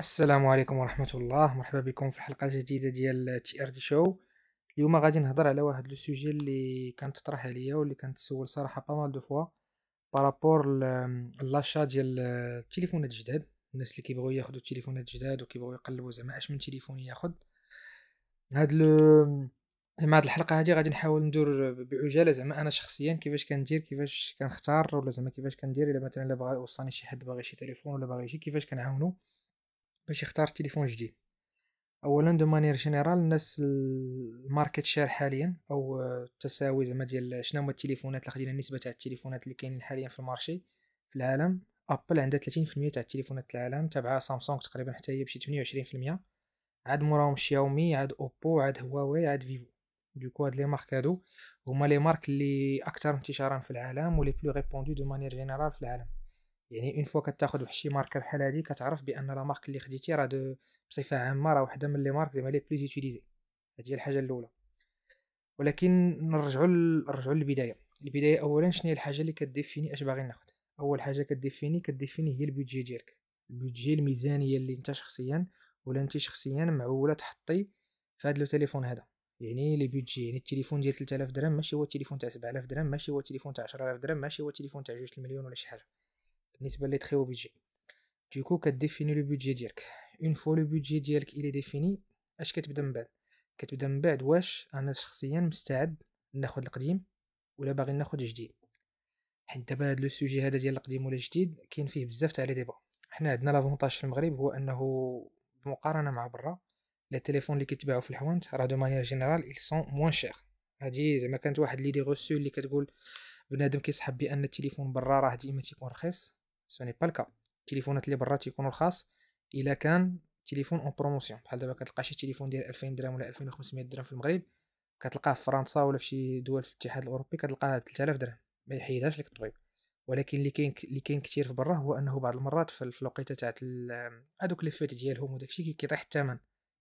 السلام عليكم ورحمة الله. مرحبا بكم في الحلقة الجديدة ديال TRD Show اليوم غادي نهضر على واحد le sujet اللي كانت تطرح عليا واللي كانت تسول صراحة mal de fois par rapport l'achat ديال التليفونات الجداد الناس اللي كيبغيو ياخدو التليفونات الجداد وكيبغيو يقلبوا زعما اش من تليفون ياخد. هاد le زعما هاد الحلقة هادي غادي نحاول ندور بعجالة زعما أنا شخصيا كيفاش كندير كيفاش كنختار ولا زعما كيفاش كندير إلا مثلا إلا بغا وصاني شي حد باغي شي تليفون ولا باغي شي كيفاش كنعاونو. باش يختار تليفون جديد. اولا de manière générale الناس الـ market share حاليا أو التساوي زعما ديال شنو هما التليفونات اللي خدينا النسبة تاع التليفونات اللي كاينين حاليا في le marché في العالم. Apple عندها 30% تاع التليفونات العالم تابعها سامسونج تقريبا حتى هي بشي 28% عاد موراهم شاومي عاد اوبو عاد هواوي عاد فيفو donc هاد les marques هادو هما les marques اللي أكثر انتشارا في العالم و les plus répandues de manière générale في العالم. يعني une fois كتاخذ واحد شي ماركه بحال هادي كتعرف بأن la marque اللي خديتي راه بصفة عامة راه وحدة من les marques زعما les plus utilisées. هادي هي الحاجة الأولى. ولكن نرجعوا نرجعوا للبداية. البداية اولا شنو هي الحاجة اللي كـ définir أش باغي ناخذ أول حاجة كـ définir كـ définir هي الـ budget ديالك. الـ budget الميزانية اللي أنت شخصيا ولا أنت شخصيا معولة تحطي في هذا le téléphone هذا. يعني les budgets يعني التليفون ديال 3000 درهم ماشي هو التليفون تاع 7000 درهم ماشي هو التليفون تاع 10000 درهم ماشي هو التليفون تاع 2 المليون ولا شي حاجة. بالنسبة les très budgets. donc كـ définir le budget ديالك. une fois le budget ديالك il est défini اش كتبدا من بعد؟ كتبدا من بعد واش أنا شخصيا مستعد ناخذ القديم ولا باغي ناخذ جديد. حيت دابا هاد le sujet هذا ديال القديم ولا الجديد كاين فيه بزاف تاع les débats. حنا عندنا l'avantage في المغرب هو أنه بمقارنة مع برا les téléphones اللي كيتباعوا في الحوانت راه de manière générale ils sont moins chers هادي زعما كانت واحد les idées reçues اللي كتقول بنادم كيسحب بأن التليفون برا راه ديما تيكون رخيص. ce n'est pas le cas التليفونات اللي برا تيكونوا رخاص إلا كان تليفون en promotion. بحال دابا كتلقى شي تليفون ديال 2000 درهم ولا 2500 درهم في المغرب كتلقاه في فرنسا ولا في شي دول في الاتحاد الأوروبي كتلقاه ب 3000 درهم. ما يحيدهاش لك الطبيب. ولكن اللي كاين اللي كاين كثير في برا هو أنه بعض المرات في الوقيتة تاع هذوك les fêtes ديالهم وداكشي كيطيح الثمن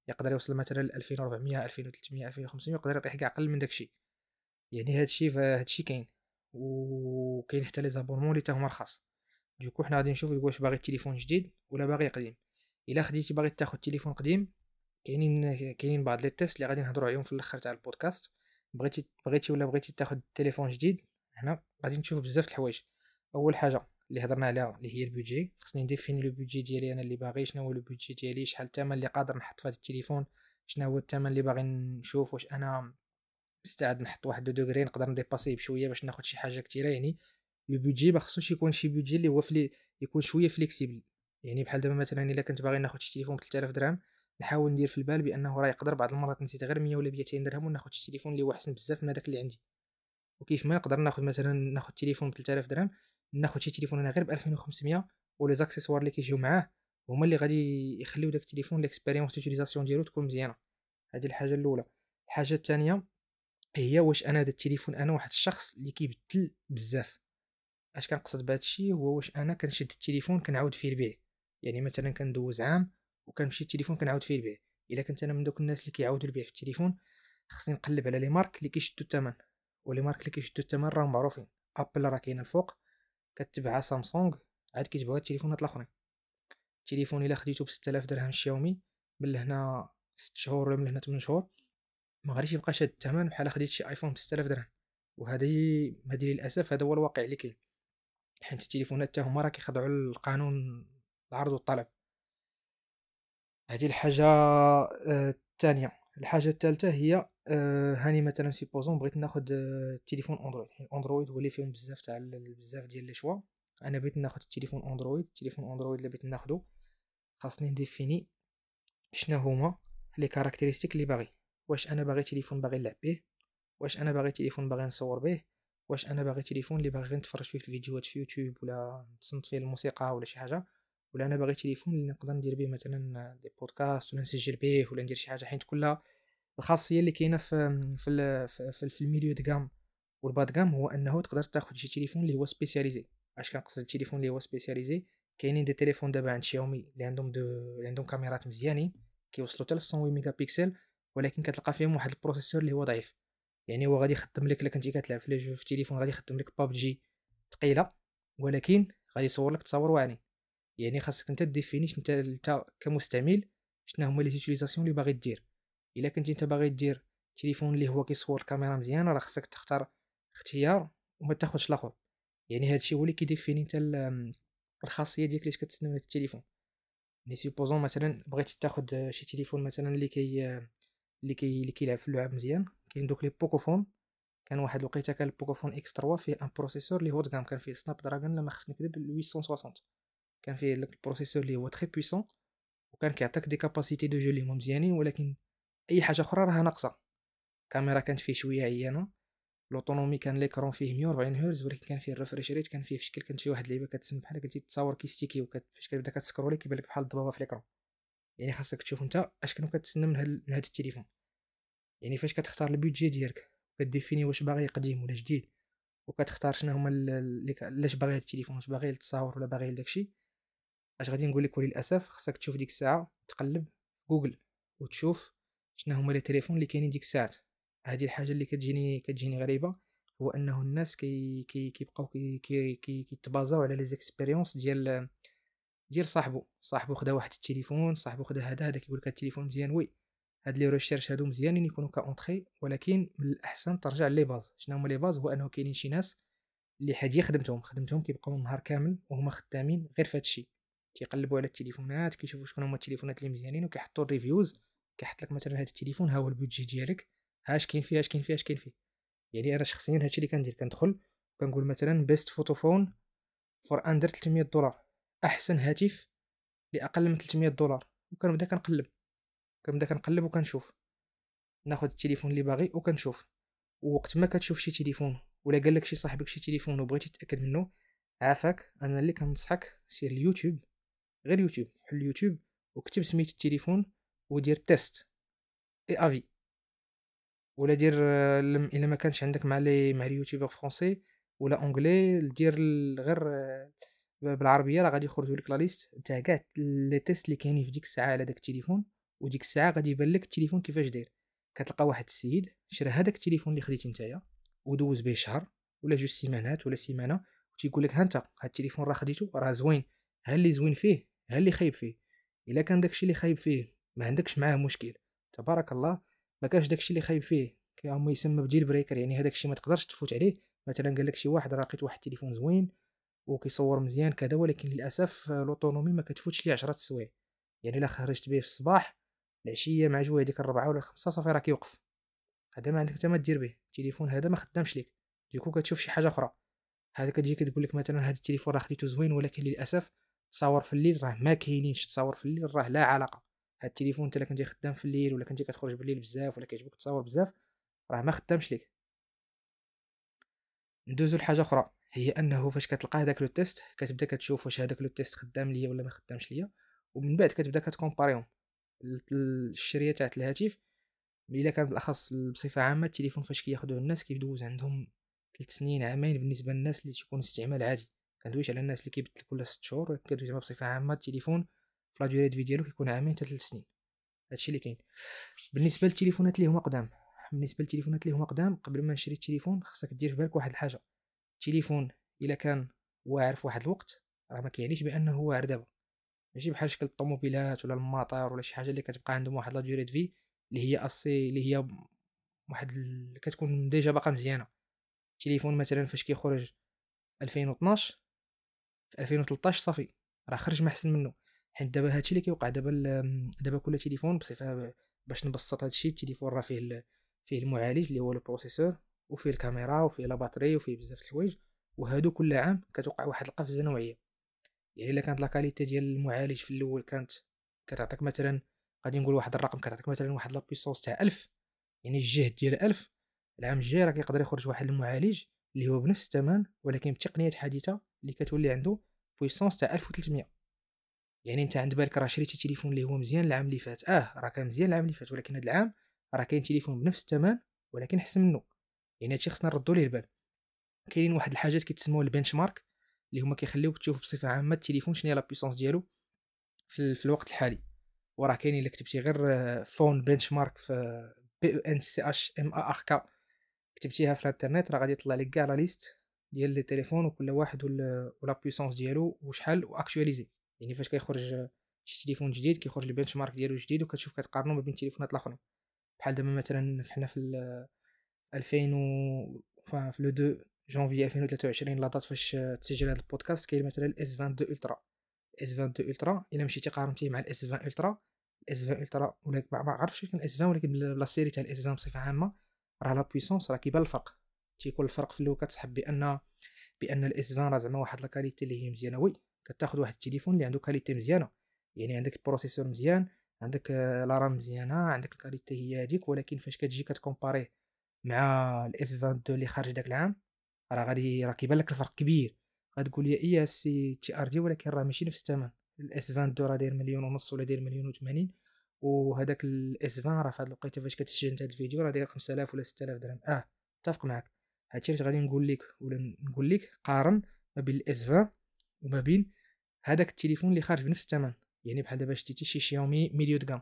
يقدر يوصل مثلا ل 2400 2300 2500 يقدر يطيح كاع أقل من داكشي يعني هادشي هادشي كاين. وكاين حتى les abonnements اللي هما رخاص donc حنا غادي نشوفو واش باغي تليفون جديد ولا باغي قديم الا خديتي باغي تاخد تليفون قديم كاينين كاينين بعض les tests اللي غادي نهضروا عليهم في الآخر تاع البودكاست بغيتي بغيتي ولا بغيتي تاخد تليفون جديد هنا غادي نشوف بزاف الحوايج اول حاجة اللي هضرنا عليها اللي هي الـ budget خصني نـ définir le budget ديالي أنا اللي باغي شنو هو le budget ديالي شحال الثمن اللي قادر نحط في هذا التليفون شنو هو الثمن اللي باغي نشوف واش أنا مستعد نحط واحد deux degrés نقدر نـ dépasser ه بشويه باش ناخد شي حاجة كثيره يعني le budget ما خصوش يكون شي budget اللي هو fixe يكون شوية flexible يعني بحال دابا مثلا إلا كنت باغي ناخذ شي تليفون ب 3000 درهم نحاول ندير في البال بأنه راه يقدر بعض المرات نسيت غير 100 ولا 200 درهم وناخذ شي تليفون اللي هو أحسن بزاف من هذاك اللي عندي. وكيف ما نقدر ناخذ مثلا ناخذ تليفون ب 3000 درهم ناخذ شي تليفون أنا غير ب 2500 و les accessoires اللي كيجيو معاه هما اللي غادي يخليو داك التليفون l'expérience utilisation ديالو تكون مزيانة. هذه الحاجة الأولى. الحاجة الثانية هي واش أنا هذا التليفون أنا واحد الشخص اللي كيبدل بزاف. اش كنقصد بهذا الشيء هو واش أنا كنشد التليفون كنعاود فيه البيع. يعني مثلا كندوز عام وكنمشي التليفون كنعاود فيه البيع. إلا كنت أنا من دوك الناس اللي كيعاودوا البيع في التليفون خصني نقلب على les marques اللي كيشدوا الثمن و les marques اللي كيشدوا الثمن راهم معروفين. Apple راه كاينة الفوق كتتبع سامسونج عاد كيتبعوا التليفونات الأخرين. التليفون إلا خديتو ب 6000 درهم شاومي من لهنا 6 شهور ولا من لهنا 8 شهور ما غاديش يبقى شاد الثمن بحال خديت شي iPhone ب 6000 درهم. وهذه هذه للأسف هذا هو الواقع اللي كاين. حيت التليفونات حتى هما راه كيخضعوا للقانون العرض والطلب. هذه الحاجة الثانية. آه الحاجة الثالثة هي آه هاني مثلا supposons بغيت ناخذ آه تليفون Android. Android هو اللي فيهم بزاف تاع بزاف ديال les choix. أنا بغيت ناخذ التليفون Android. التليفون Android اللي بغيت ناخذو خاصني نـ définir شنو هما les caractéristiques اللي باغي. واش أنا باغي تليفون باغي نلعب به؟ واش أنا باغي تليفون باغي نصور به؟ واش أنا باغي تليفون اللي باغي نتفرج فيه الفيديوهات في يوتيوب ولا نصنت فيه الموسيقى ولا شي حاجة ولا أنا باغي تليفون اللي نقدر ندير به مثلا des podcasts ولا نسجل به ولا ندير شي حاجة حيت كل الخاصية اللي كاينة في في في, في الـ milieu de gamme وال bas de gamme هو انه تقدر تاخذ شي تليفون اللي هو spécialisé. اش كنقصد التليفون اللي هو spécialisé؟ كاينين des téléphones دابا عند شاومي اللي عندهم دو اللي عندهم كاميرات مزيانين كيوصلوا حتى ل 100 ميجا بيكسل ولكن كتلقى فيهم واحد ال processeur اللي هو ضعيف. يعني هو غادي يخدم لك إلا كنتي كتلعب في les jeux في التليفون غادي يخدم لك بابجي ثقيله ولكن غادي يصور لك تصاور واعرين يعني خاصك أنت définir أنت انت كمستعمل شنو هما les utilisations اللي باغي دير. إلا كنتي أنت باغي دير تليفون اللي هو كيصور الكاميرا مزيان راه خاصك تختار اختيار وما تاخذش الآخر يعني هادشي هو اللي كي définit أنت الخاصية ديالك اللي كتستعمل هاد التليفون. يعني supposons مثلا بغيتي تاخذ شي تليفون مثلا اللي كي اللي كي اللي كيلعب في اللعب مزيان. كاين دوك les Pocophone كان واحد الوقيته كان البوكوفون إكس 3 فيه un processeur اللي هو كام كان فيه سناب دراجون إلا ما خفت نكذب 860 كان فيه ال processeur اللي هو très puissant وكان كيعطيك des capacités de jeu اللي هما مزيانين ولكن أي حاجة أخرى راها ناقصة. الكاميرا كانت فيه شوية عيانة l'autonomie كان l'écran فيه 140 هرتز ولكن كان فيه ال refresh rate كان فيه في شكل كانت فيه واحد اللعيبة كتسمى بحال قلتي تصاور كيستيكي وفاش كتبدا كت scroll ي كيبان لك بحال الضبابة في l'écran يعني خاصك تشوف أنت أش كانوا كتسنى من هاد من هاد التليفون. يعني فاش كتختار ال budget ديالك؟ ك définit واش باغي قديم ولا جديد؟ وكتختار شنو هما اللي لاش باغي هاد التليفون؟ واش باغي للتصاور ولا باغي لداكشي؟ اش غادي نقول لك؟ وللأسف خاصك تشوف ديك الساعة تقلب جوجل وتشوف شنو هما لي تليفون اللي كاينين ديك الساعات. هذه الحاجة اللي كتجيني كتجيني غريبة هو أنه الناس كي كي كيبقاو كي كي كيتبازاو على لي زيكسبيريونس ديال ديال صاحبو. صاحبو خدا واحد التليفون صاحبو خدا هذا هذا كيقول لك التليفون مزيان وي. هاد لي ريشيرش هادو مزيانين يكونوا كاونطري ولكن من الأحسن ترجع لي باز شنو هما لي باز هو أنه كاينين شي ناس اللي هاديه خدمتهم. خدمتهم كيبقاو النهار كامل وهما خدامين غير في هادشي كيقلبوا على التليفونات كيشوفوا شكون هما التليفونات اللي مزيانين وكيحطوا ال reviews كيحط لك مثلا هاد التليفون ها هو ال budget ديالك؟ هاش كاين فيه اش كاين فيه اش كاين فيه. يعني أنا شخصيا هادشي اللي كندير كندخل كنقول مثلا best photophone for under 300 دولار. أحسن هاتف لأقل من 300 دولار. وكنبدا كنقلب. كنبدا كنقلب وكنشوف. ناخذ التليفون اللي باغي وكنشوف. ووقت ما كتشوف شي تليفون ولا قال لك شي صاحبك شي تليفون وبغيتي تاكد منه عافاك. أنا اللي كنصحك سير اليوتيوب. غير يوتيوب حل اليوتيوب وكتب سميت التليفون ودير test. et avis ولا دير إلا ما كانش عندك مع les مع ال youtubeurs français ولا anglais دير غير بالعربية راه غادي يخرجوا لك la liste. تاع كاع les tests اللي كاينين في ديك الساعة على داك التليفون وديك الساعة غادي يبان لك التليفون كيفاش داير. كتلقى واحد السيد شرا هذاك التليفون اللي خديتي نتايا ودوز به شهر ولا جوج سيمانات ولا سيمانة وتيقول لك ها انت هاد التليفون راه خديتو راه زوين. ها اللي زوين فيه ها اللي خايب فيه. إلا كان داكشي اللي خايب فيه ما عندكش معاه مشكل. تبارك الله ما كانش داكشي اللي خايب فيه. كيما يسمى ب deal breaker يعني هذاك الشيء ما تقدرش تفوت عليه. مثلا قال لك شي واحد راه لقيت واحد التليفون زوين وكيصور مزيان كذا ولكن للأسف l'autonomie ما كتفوتش ليه 10 السوايع يعني إلا خرجت به في الصباح العشية مع جوية ديك الربعة ولا الخمسه صافي راه كيوقف هذا ما عندك حتى ما دير به. التليفون هذا ما خدامش ليك. du coup كتشوف شي حاجة أخرى. هذا كتجي كتقول لك مثلا هذا التليفون راه خديته زوين ولكن للأسف تصاور في الليل راه ما كاينينش. تصاور في الليل راه لا علاقة. هاد التليفون انت كنتي خدام في الليل ولا كنتي كتخرج بالليل بزاف ولا كيعجبك تصاور بزاف راه ما خدامش ليك. ندوزو لحاجة أخرى. هي أنه فاش كتلقى هذاك le test كتبدا كتشوف واش هذاك le test خدام ليا ولا ما خدامش ليا. ومن بعد كتبدا كتكومباريهم. الشرية تاعت الهاتف. إلا كان بالأخص بصفة عامة التليفون فاش كياخذوه الناس كيدوز عندهم ثلاث سنين عامين بالنسبة للناس اللي تيكون استعمال عادي. كندويش على الناس اللي كيبدل كل ست شهور كندويش بصفة عامة التليفون في لا ديالو كيكون عامين حتى ثلاث سنين. هادشي اللي كاين. بالنسبة للتليفونات اللي هما قدام. بالنسبة للتليفونات اللي هما قدام قبل ما نشري التليفون خاصك دير في بالك واحد الحاجة. التليفون إلا كان واعر في واحد الوقت راه ما كيعنيش بأنه هو واعر دابا. ماشي بحال شكل الطوموبيلات ولا الموطور ولا شي حاجة اللي كتبقى عندهم واحد la durée de vie اللي هي assez اللي هي واحد. كتكون déjà باقا مزيانة. التليفون مثلا فاش كيخرج 2012 في 2013 صافي راه خرج ما أحسن منه. حيت دابا هادشي اللي كيوقع دابا دابا كل تليفون بصفة باش نبسط هادشي التليفون راه فيه فيه المعالج اللي هو ال processeur وفيه الكاميرا وفيه la batterie وفيه بزاف الحوايج. وهادو كل عام كتوقع واحد القفزة نوعية. يعني إلا كانت la qualité ديال المعالج في الأول كانت كتعطيك مثلا غادي نقول واحد الرقم كتعطيك مثلا واحد la puissance تاع 1000 يعني الجهد ديال 1000 العام الجاي راه كيقدر يخرج واحد المعالج اللي هو بنفس الثمن ولكن بتقنيات حديثه اللي كتولي عنده puissance تاع 1300 يعني أنت عند بالك راه شريتي تليفون اللي هو مزيان العام اللي فات. آه راه كان مزيان العام اللي فات ولكن هذا العام راه كاين تليفون بنفس الثمن ولكن احسن منه. يعني هادشي خصنا نردو ليه البال. كاينين واحد الحاجات كيتسموا ال benchmark اللي هما كيخليوك تشوف بصفة عامة التليفون شنو هي la puissance ديالو في, في الوقت الحالي. وراه كاينين إلا كتبتي غير phone benchmark في B E N C H M A R K كتبتيها في الانترنت راه غادي يطلع لك كاع la liste ديال les téléphones وكل واحد و la puissance ديالو وشحال و actualisé يعني فاش كيخرج شي تليفون جديد كيخرج ال benchmark ديالو جديد وكتشوف كتقارنو ما بين التليفونات الآخرين. بحال دابا مثلا حنا في 2000 و في le 2 جونفي 2023 la date فاش تسجل هذا البودكاست كاين مثلا الاس 22 ألترا. إس 22 ألترا إلا مشيتي قارنتيه مع الاس 20 ألترا الاس 20 ألترا ولا ما عرفتش كان الاس 20 ولكن la série تاع الاس 20 بصفة عامة راه la puissance راه كيبان الفرق. تيكون الفرق في الأول كتسحب بان بأن الاس 20 راه زعما واحد la qualité اللي هي مزيانة. oui كتاخذ واحد التليفون اللي عنده qualité مزيانة. يعني عندك ال processeur مزيان عندك la RAM مزيانة عندك ال qualité هي هذيك ولكن فاش كتجي كتكومباري مع ال S 22 اللي خارج داك العام راه غادي راه كيبان لك الفرق كبير. غتقول لي اي سي تي آر دي ولكن راه ماشي نفس الثمن. ال S 22 راه داير مليون ونص ولا داير مليون و80 وهذاك ال S 20 راه في هاد الوقيته فاش كتسجل انت هاد الفيديو راه داير 5000 ولا 6000 درهم. آه متفق معاك. هادشي علاش غادي نقول لك ولا نقول لك قارن ما بين ال S 20 وما بين هذاك التليفون اللي خارج بنفس الثمن. يعني بحال دابا شتيتي شي شياومي ميليو دغام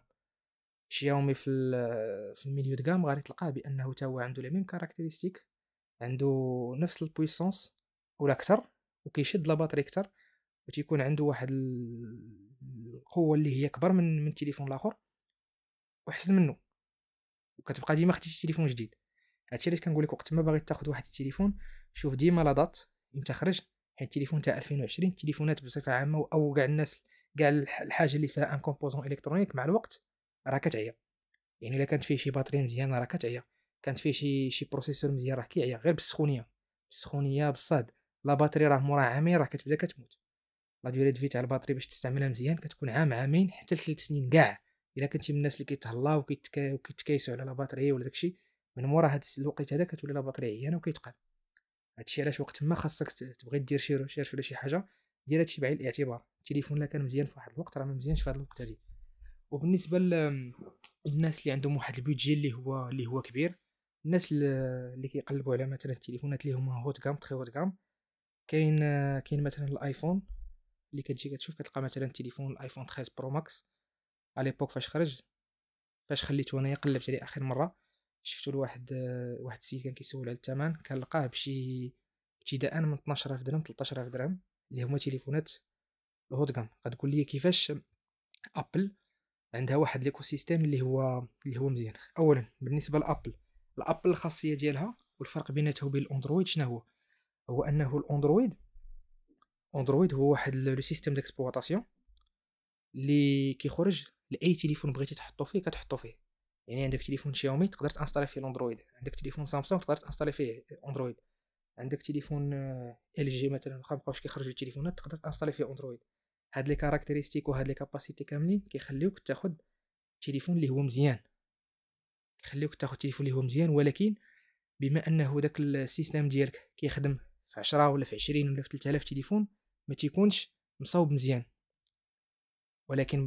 شياومي في في ال milieu de gamme غادي تلقاه بأنه تا هو عنده les mêmes caractéristiques عنده نفس ال puissance ولا أكثر وكيشد la batterie أكثر وتيكون عنده واحد القوة اللي هي أكبر من من التليفون الآخر وحسن منه. وكتبقى ديما خديتي تليفون جديد. هادشي علاش كنقول لك وقت ما باغي تاخذ واحد التليفون شوف ديما la date إمتى خرج حيت التليفون تاع 2020 التليفونات بصفة عامة أو كاع الناس كاع الحاجة اللي فيها un composant électronique مع الوقت راه كتعيا يعني إلا كانت فيه شي batterie مزيانه راه كتعيا كانت فيه شي شي processeur مزيان راه كيعيا غير بالسخونية. بالسخونية بالصاد la batterie راه مورا عامين راه كتبدا كتموت. la durée de vie تاع ال batterie باش تستعملها مزيان كتكون عام عامين حتى لثلاث سنين كاع إلا كنتي من الناس اللي كيتهلاو وكيتكايسوا على la batterie ولا داكشي من مورا هاد الوقت هذا كتولي la batterie عيانه وكيتقال. هادشي علاش وقت ما خاصك تبغي دير شي recherche ولا شي حاجة دير هادشي بعين الاعتبار. التليفون لا كان مزيان في واحد الوقت راه ما مزيانش في هاد الوقت هادي. وبالنسبة للناس اللي عندهم واحد ال budget اللي هو اللي هو كبير الناس اللي كيقلبوا على مثلا التليفونات اللي هما haute gamme très haute gamme كاين كاين مثلا الآيفون اللي كتجي كتشوف كتلقى مثلا تليفون الآيفون 13 برو ماكس على l'époque فاش خرج فاش خليته انايا قلبت عليه آخر مرة. شفتو لواحد واحد السيد كان كيسول على الثمن كنلقاه بشي ابتداء من 12000 درهم 13000 درهم اللي هما تليفونات ال haute gamme غتقول لي كيفاش ابل عندها واحد l'écosystème اللي هو اللي هو مزيان. اولا بالنسبة لأبل الابل الخاصية ديالها والفرق بيناتها وبين الأندرويد شنو هو؟ هو أنه الأندرويد اندرويد هو واحد le système d'exploitation اللي كيخرج لأي تليفون بغيتي تحطو فيه كتحطو فيه. يعني عندك تليفون شاومي تقدر تانستالي فيه الأندرويد عندك تليفون سامسونج تقدر تانستالي فيه أندرويد عندك تليفون ال جي مثلا واخا مابقاوش كيخرجوا التليفونات تقدر تانستالي فيه أندرويد. هاد les caractéristiques وهاد les capacités كاملين كيخليوك تاخد تليفون اللي هو مزيان. كيخليوك تاخد تليفون اللي هو مزيان ولكن بما أنه داك ال système ديالك كيخدم في 10 ولا في 20 ولا في 3000 تليفون ما تيكونش مصاوب مزيان. ولكن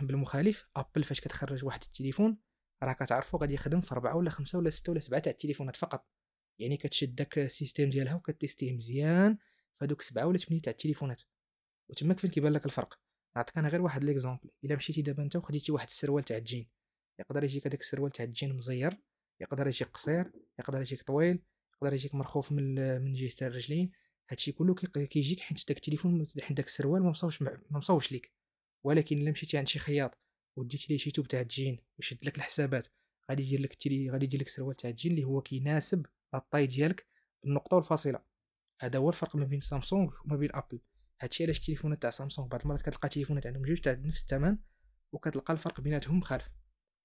بالمخالف ابل فاش كتخرج واحد التليفون راه كتعرفو غادي يخدم في أربعة ولا خمسة ولا ستة ولا سبعة تاع التليفونات فقط. يعني كتشد داك ال système ديالها وكتيستيه مزيان فهادوك سبعة ولا ثمانية تاع التليفونات. وتماك فين كيبان لك الفرق؟ نعطيك أنا غير واحد l'exemple إلا مشيتي دابا أنت وخديتي واحد السروال تاع الجين. يقدر يجيك هذاك السروال تاع الجين مزير يقدر يجيك قصير يقدر يجيك طويل يقدر يجيك مرخوف من من جهة الرجلين. هادشي كله كيجيك حيت داك التليفون حيت داك السروال ما مصوبش ما ليك. ولكن إلا مشيتي عند شي خياط وديتي ليه شي توب تاع الجين وشد لك الحسابات غادي يدير لك التلي غادي يدير لك السروال تاع الجين اللي هو كيناسب ال taille ديالك بالنقطة والفاصله هذا هو الفرق ما بين سامسونج وما بين أبل. هادشي علاش التليفونات تاع سامسونج بعض المرات كتلقى تليفونات عندهم جوج تاع نفس الثمن وكتلقى الفرق بيناتهم مخالف.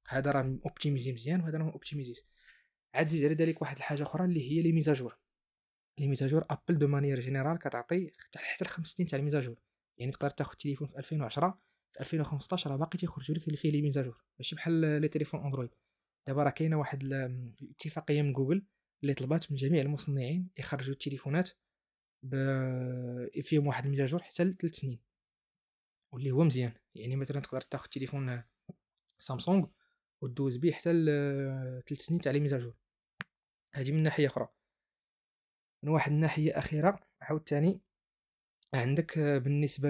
هذا راه optimisé مزيان وهذا راه optimisé عاد زيد على ذلك واحد الحاجة أخرى اللي هي les mises à jour. les mises à jour ابل de manière générale كتعطي حتى لخمس سنين تاع ال mises à jour يعني تقدر تاخذ تليفون في 2010 في 2015 راه باقي تيخرجوا لك اللي فيه les mises à jour. ماشي بحال les téléphones أندرويد. دابا راه كاينة واحد الاتفاقيه من جوجل اللي طلبات من جميع المصنعين يخرجوا التليفونات ب... فيهم واحد الميزاجور حتى لثلاث سنين. واللي هو مزيان. يعني مثلا تقدر تاخذ تليفون سامسونج ودوز به حتى لثلاث سنين تاع لي ميزاجور هذه من ناحية أخرى. من واحد الناحية أخيرة عاوتاني عندك بالنسبة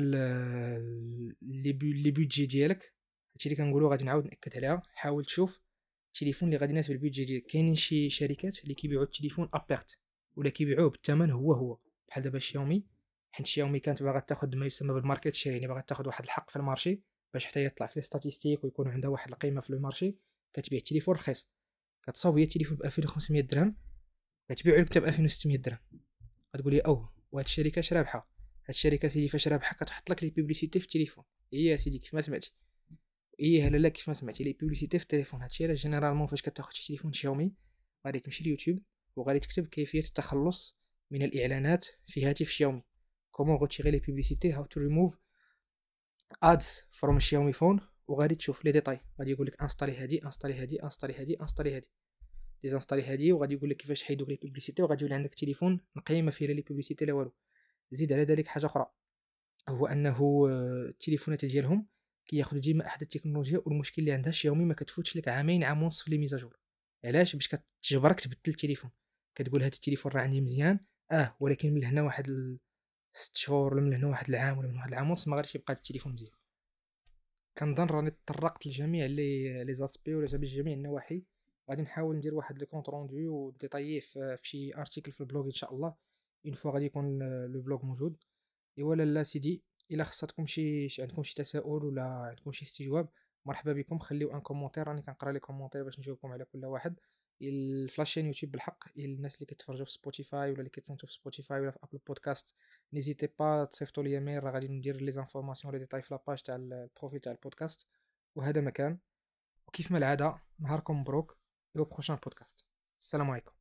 لي بودجي ديالك هادشي اللي كنقولوا غادي نعاود نأكد عليها. حاول تشوف التليفون اللي غادي يناسب البودجي ديالك. كاينين شي شركات اللي كيبيعوا التليفون ابيرت ولا كيبيعوه بالثمن هو هو. بحال دابا شاومي حيت شاومي كانت باغا تاخذ ما يسمى بال market share يعني باغا تاخذ واحد الحق في ال marché باش حتى يطلع في les statistiques ويكون عندها واحد القيمة في ال marché. كتبيع التليفون رخيص. كتصاوب هي التليفون ب 2500 درهم كتبيعو لك انت ب 2600 درهم. غتقول لي أو وهاد الشركة اش رابحه هاد الشركة سيدي فاش رابحه كتحط لك les publicités في التليفون. هي سيدي كيف ما سمعتي. إيه لا لا كيف ما سمعتي les publicités في التليفون. هادشي راه généralement فاش كتاخد شي تليفون شاومي غادي تمشي ليوتيوب وغادي تكتب كيفية التخلص من الإعلانات في هاتف شاومي. كومون غوتيغي لي بوبليسيتي هاو تو ريموف ادز فروم شاومي فون وغادي تشوف les détails. غادي يقول لك انستالي هادي انستالي هادي انستالي هادي انستالي هادي. ديزانستالي هادي وغادي يقول لك كيفاش تحيدو les publicités وغادي يولي عندك تليفون نقي ما فيه لا les publicités لا والو. زيد على ذلك حاجة أخرى. هو أنه التليفونات ديالهم كياخذوا ديما احدث التكنولوجيا والمشكل اللي عندها شاومي ما كتفوتش لك عامين عام ونص في les mises à jour. علاش؟ باش كتجبرك تبدل التليفون. كتقول هذا التليفون راه عندي مزيان آه ولكن من هنا واحد ست شهور ولا من هنا واحد العام ولا من واحد العام ونص ما غاديش يبقى التليفون مزيان. كنظن راني تطرقت لجميع les les aspects ولا جميع النواحي. غادي نحاول ندير واحد le compte rendu و détaillé في شي article في ال blog إن شاء الله. une fois غادي يكون le blog موجود. ايوا لا سيدي إلا خصاتكم شي عندكم شي تساؤل ولا عندكم شي استجواب مرحبا بكم. خليو un commentaire راني كنقرا les commentaires باش نجاوبكم على كل واحد. اللي في la chaîne يوتيوب بالحق الناس اللي كيتفرجوا في سبوتيفاي ولا اللي كيتصنتوا في سبوتيفاي ولا في ابل بودكاست n'hésitez pas تصيفطوا لي mail راه غادي ندير les informations les détails في la page تاع ال profil تاع البودكاست وهذا مكان. وكيف ما العادة نهاركم مبروك و prochain podcast السلام عليكم.